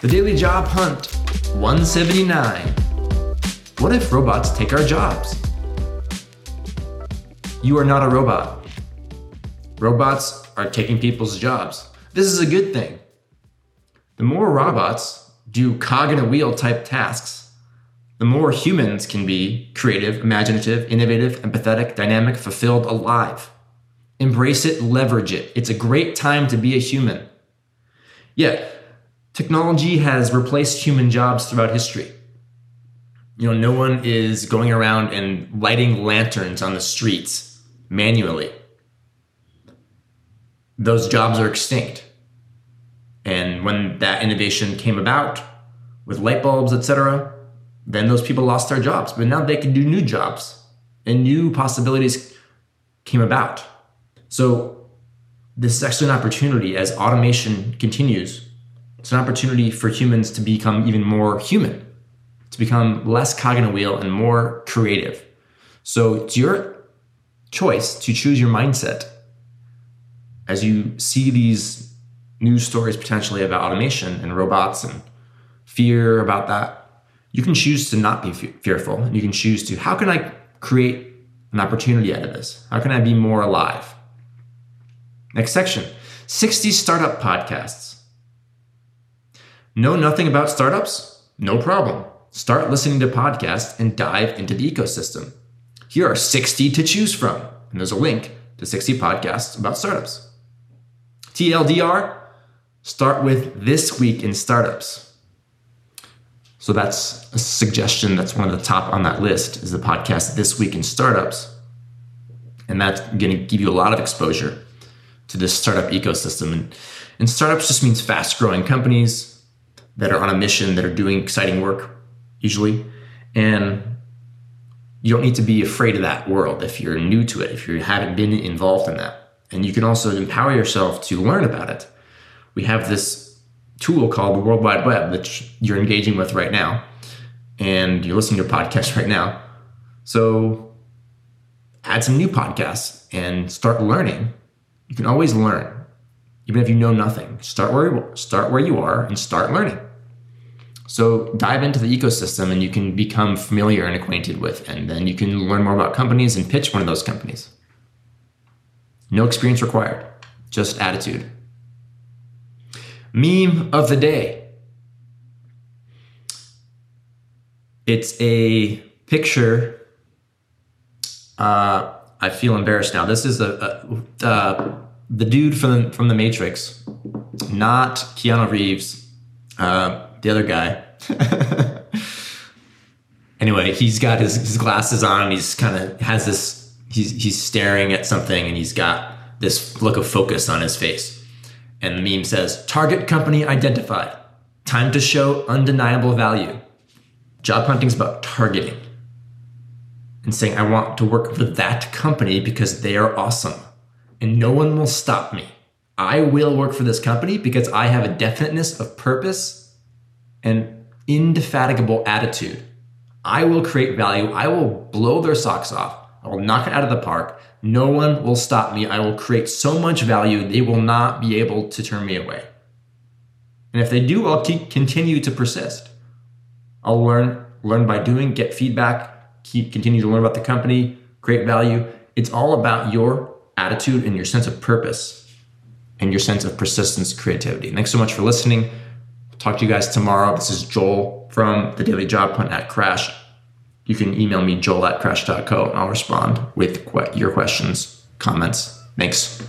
The Daily Job Hunt 179. What if robots take our jobs? You are not a robot. Robots are taking people's jobs. This is a good thing. The more robots do cog in a wheel type tasks, the more humans can be creative, imaginative, innovative, empathetic, dynamic, fulfilled, alive. Embrace it, leverage it. It's a great time to be a human. Yeah, technology has replaced human jobs throughout history. You know, no one is going around and lighting lanterns on the streets manually. Those jobs are extinct. And when that innovation came about with light bulbs, etc., then those people lost their jobs. But now they can do new jobs and new possibilities came about. So this is actually an opportunity as automation continues. It's an opportunity for humans to become even more human, to become less cog in a wheel and more creative. So it's your choice to choose your mindset as you see these news stories potentially about automation and robots and fear about that. You can choose to not be fearful. And you can choose to, how can I create an opportunity out of this? How can I be more alive? Next section 60 startup podcasts. Know nothing about startups? No problem. Start listening to podcasts and dive into the ecosystem. Here are 60 to choose from, and there's a link to 60 podcasts about startups. TLDR, start with This Week in Startups. So that's a suggestion that's one of the top on that list is the podcast This Week in Startups. And that's going to give you a lot of exposure to this startup ecosystem. And, and startups just means fast growing companies that are on a mission, that are doing exciting work, usually. And you don't need to be afraid of that world if you're new to it, if you haven't been involved in that. And you can also empower yourself to learn about it. We have this tool called the World Wide Web that you're engaging with right now, and you're listening to a podcast right now. So add some new podcasts and start learning you can always learn, even if you know nothing. Start where you, start where you are and start learning. So dive into the ecosystem and you can become familiar and acquainted with, and then you can learn more about companies and pitch one of those companies. No experience required, just attitude. Meme of the day. It's a picture uh, I feel embarrassed now. This is a, a uh, the dude from from the Matrix, not Keanu Reeves, uh, the other guy. anyway, he's got his, his glasses on and he's kind of has this. He's he's staring at something and he's got this look of focus on his face. And the meme says, "Target company identified. Time to show undeniable value." Job hunting's about targeting and saying, I want to work for that company because they are awesome and no one will stop me. I will work for this company because I have a definiteness of purpose and indefatigable attitude. I will create value. I will blow their socks off. I will knock it out of the park. No one will stop me. I will create so much value, they will not be able to turn me away. And if they do, I'll keep, continue to persist. I'll learn, learn by doing, get feedback, keep continue to learn about the company, create value. It's all about your attitude and your sense of purpose and your sense of persistence, creativity. Thanks so much for listening. Talk to you guys tomorrow. This is Joel from the Daily Job Hunt at Crash. You can email me, joel at crash.co, and I'll respond with your questions, comments. Thanks.